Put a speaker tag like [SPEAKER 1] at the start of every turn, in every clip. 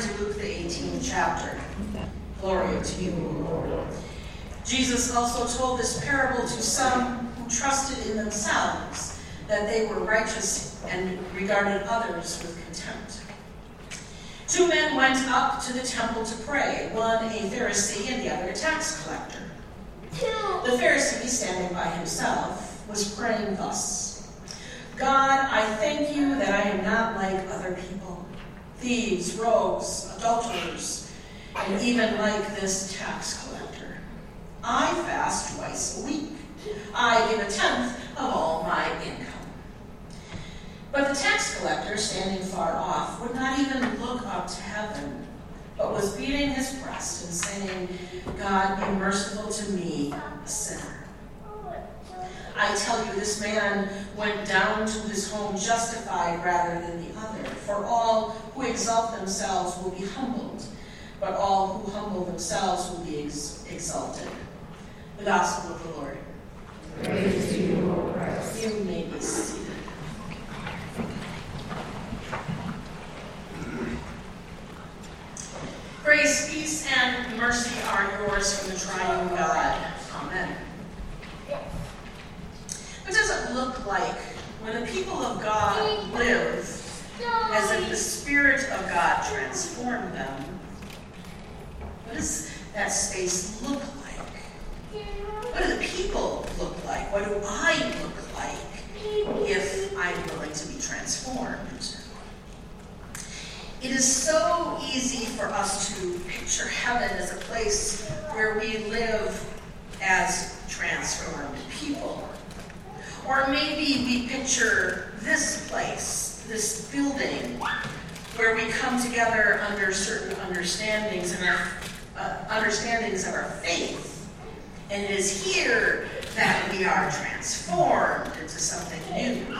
[SPEAKER 1] to Luke, the 18th chapter. Glory to you, Lord. Jesus also told this parable to some who trusted in themselves that they were righteous and regarded others with contempt. Two men went up to the temple to pray, one a Pharisee and the other a tax collector. The Pharisee, standing by himself, was praying thus God, I thank you that I am not like other people, thieves, rogues, adulterers, and even like this tax collector. I fast twice a week. I give a tenth of all my income. But the tax collector, standing far off, would not even look up to heaven, but was beating his breast and saying, God, be merciful to me, a sinner. I tell you, this man went down to his home justified rather than the other. For all who exalt themselves will be humbled, but all who humble themselves will be ex- exalted. The Gospel of the Lord.
[SPEAKER 2] Praise to you, Lord Christ.
[SPEAKER 1] You may be seated. Grace, peace, and mercy are yours from the triune God. Amen. What does it look like when the people of God live as if the Spirit of God transformed them? What does that space look like? What do the people look like? What do I look like if I'm willing to be transformed? It is so easy for us to picture heaven as a place where we live as transformed people. Or maybe we picture this place, this building, where we come together under certain understandings and our uh, understandings of our faith. And it is here that we are transformed into something new.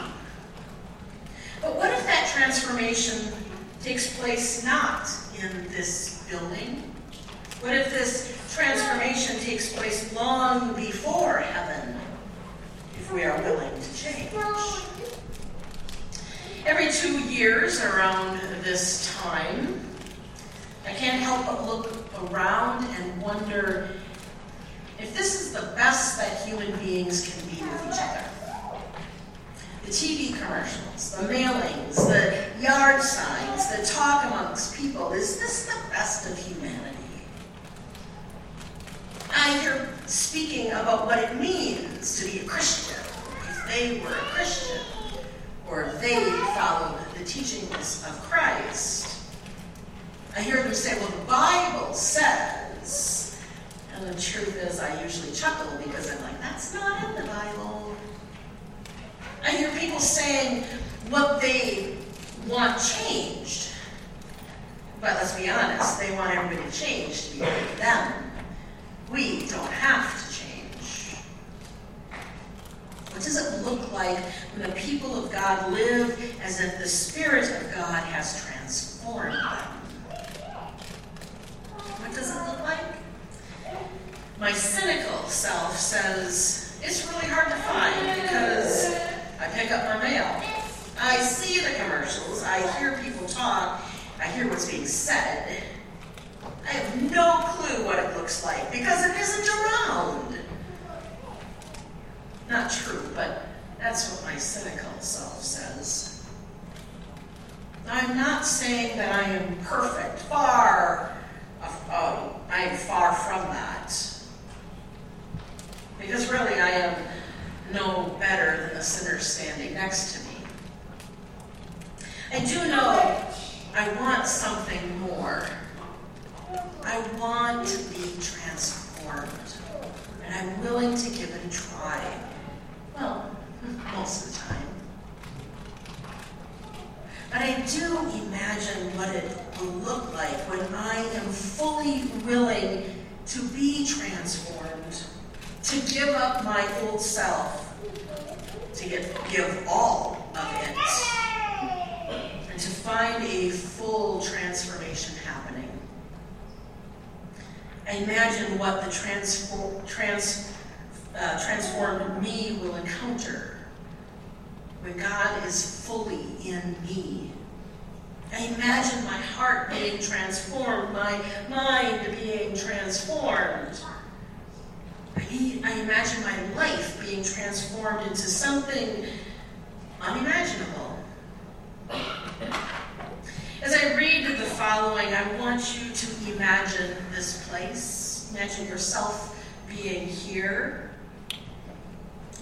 [SPEAKER 1] But what if that transformation takes place not in this building? What if this transformation takes place long before heaven, we are willing to change? Every two years around this time, I can't help but look around and wonder if this is the best that human beings can be with each other. The TV commercials, the mailings, the yard signs, the talk amongst people, is this the best of humanity? I hear speaking about what it means to be a Christian, if they were a Christian, or they followed the teachings of Christ. I hear them say, well, the Bible says, and the truth is, I usually chuckle because I'm like, that's not in the Bible. I hear people saying what they want changed. But let's be honest, they want everybody to change to be like them. We don't have to change. What does it look like when the people of God live as if the Spirit of God has transformed them? What does it look like? My cynical self says it's really hard to find because I pick up my mail. I see the commercials. I hear people talk. I hear what's being said. I have no clue what it looks like because it isn't around. Not true, but that's what my cynical self says. I'm not saying that I am perfect. Far, uh, I'm far from that. Because really, I am no better than the sinner standing next to me. I do know I want something more. I want to be and I'm willing to give it a try. Well, most of the time. But I do imagine what it will look like when I am fully willing to be transformed, to give up my old self, to get, give all of it, and to find a full transformation happening. I imagine what the transform, trans, uh, transformed me will encounter when God is fully in me. I imagine my heart being transformed, my mind being transformed. I, I imagine my life being transformed into something unimaginable. As I read the following, I want you to imagine this place. Imagine yourself being here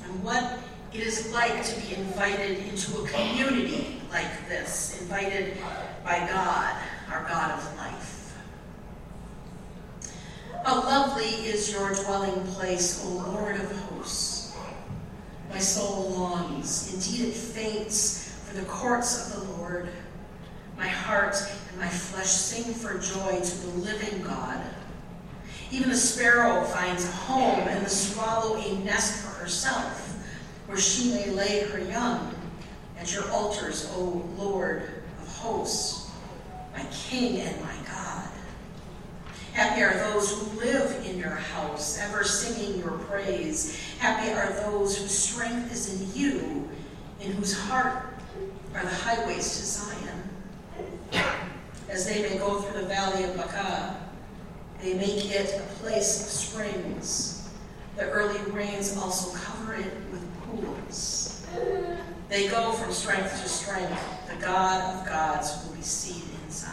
[SPEAKER 1] and what it is like to be invited into a community like this, invited by God, our God of life. How lovely is your dwelling place, O Lord of hosts. My soul longs, indeed it faints for the courts of the Lord. My heart my flesh sing for joy to the living God. Even the sparrow finds a home, and the swallow a nest for herself, where she may lay her young. At your altars, O Lord of hosts, my King and my God. Happy are those who live in your house, ever singing your praise. Happy are those whose strength is in you, in whose heart are the highways to Zion. As they may go through the valley of Baca, they make it a place of springs. The early rains also cover it with pools. They go from strength to strength. The God of gods will be seen in Zion.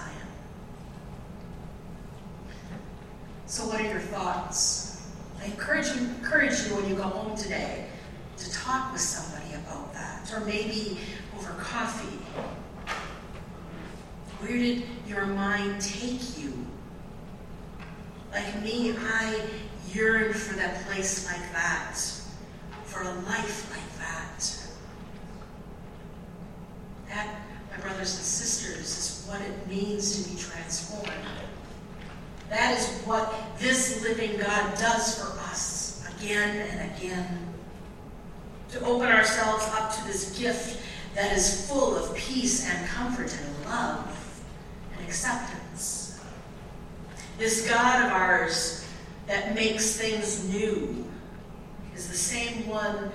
[SPEAKER 1] So, what are your thoughts? I encourage you, encourage you when you go home today to talk with somebody about that, or maybe over coffee. Where did your mind take you? Like me, I yearn for that place like that, for a life like that. That, my brothers and sisters, is what it means to be transformed. That is what this living God does for us again and again. To open ourselves up to this gift that is full of peace and comfort and love acceptance. This God of ours that makes things new is the same one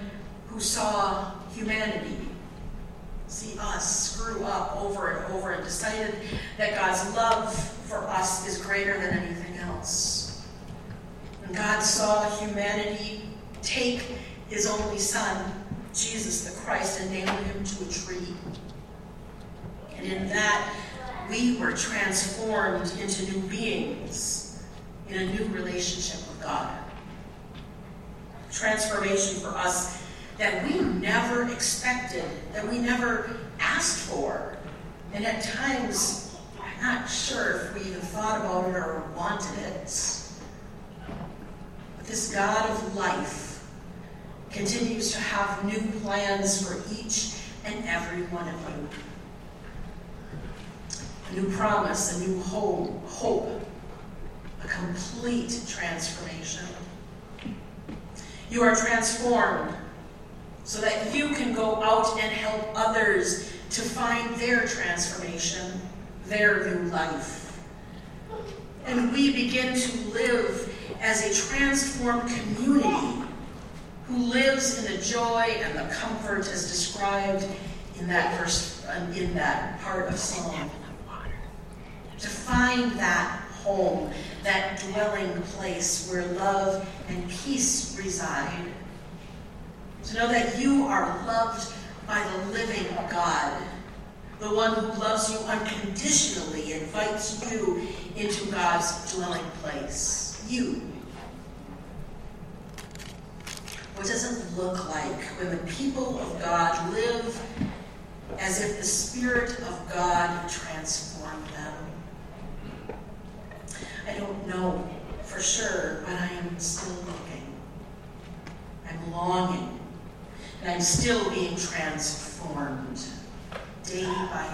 [SPEAKER 1] who saw humanity see us screw up over and over and decided that God's love for us is greater than anything else. And God saw humanity take his only son, Jesus the Christ, and nail him to a tree. And in that, we were transformed into new beings in a new relationship with God. Transformation for us that we never expected, that we never asked for. And at times, I'm not sure if we even thought about it or wanted it. But this God of life continues to have new plans for each and every one of you. A new promise, a new hope, hope, a complete transformation. You are transformed so that you can go out and help others to find their transformation, their new life. And we begin to live as a transformed community who lives in the joy and the comfort as described in that verse, in that part of Psalm. To find that home, that dwelling place where love and peace reside to know that you are loved by the living God, the one who loves you unconditionally, invites you into God's dwelling place. You. What does it look like when the people of God live as if the Spirit of God transformed them? I don't know for sure, but I am still looking. I'm longing and I'm still being transformed day by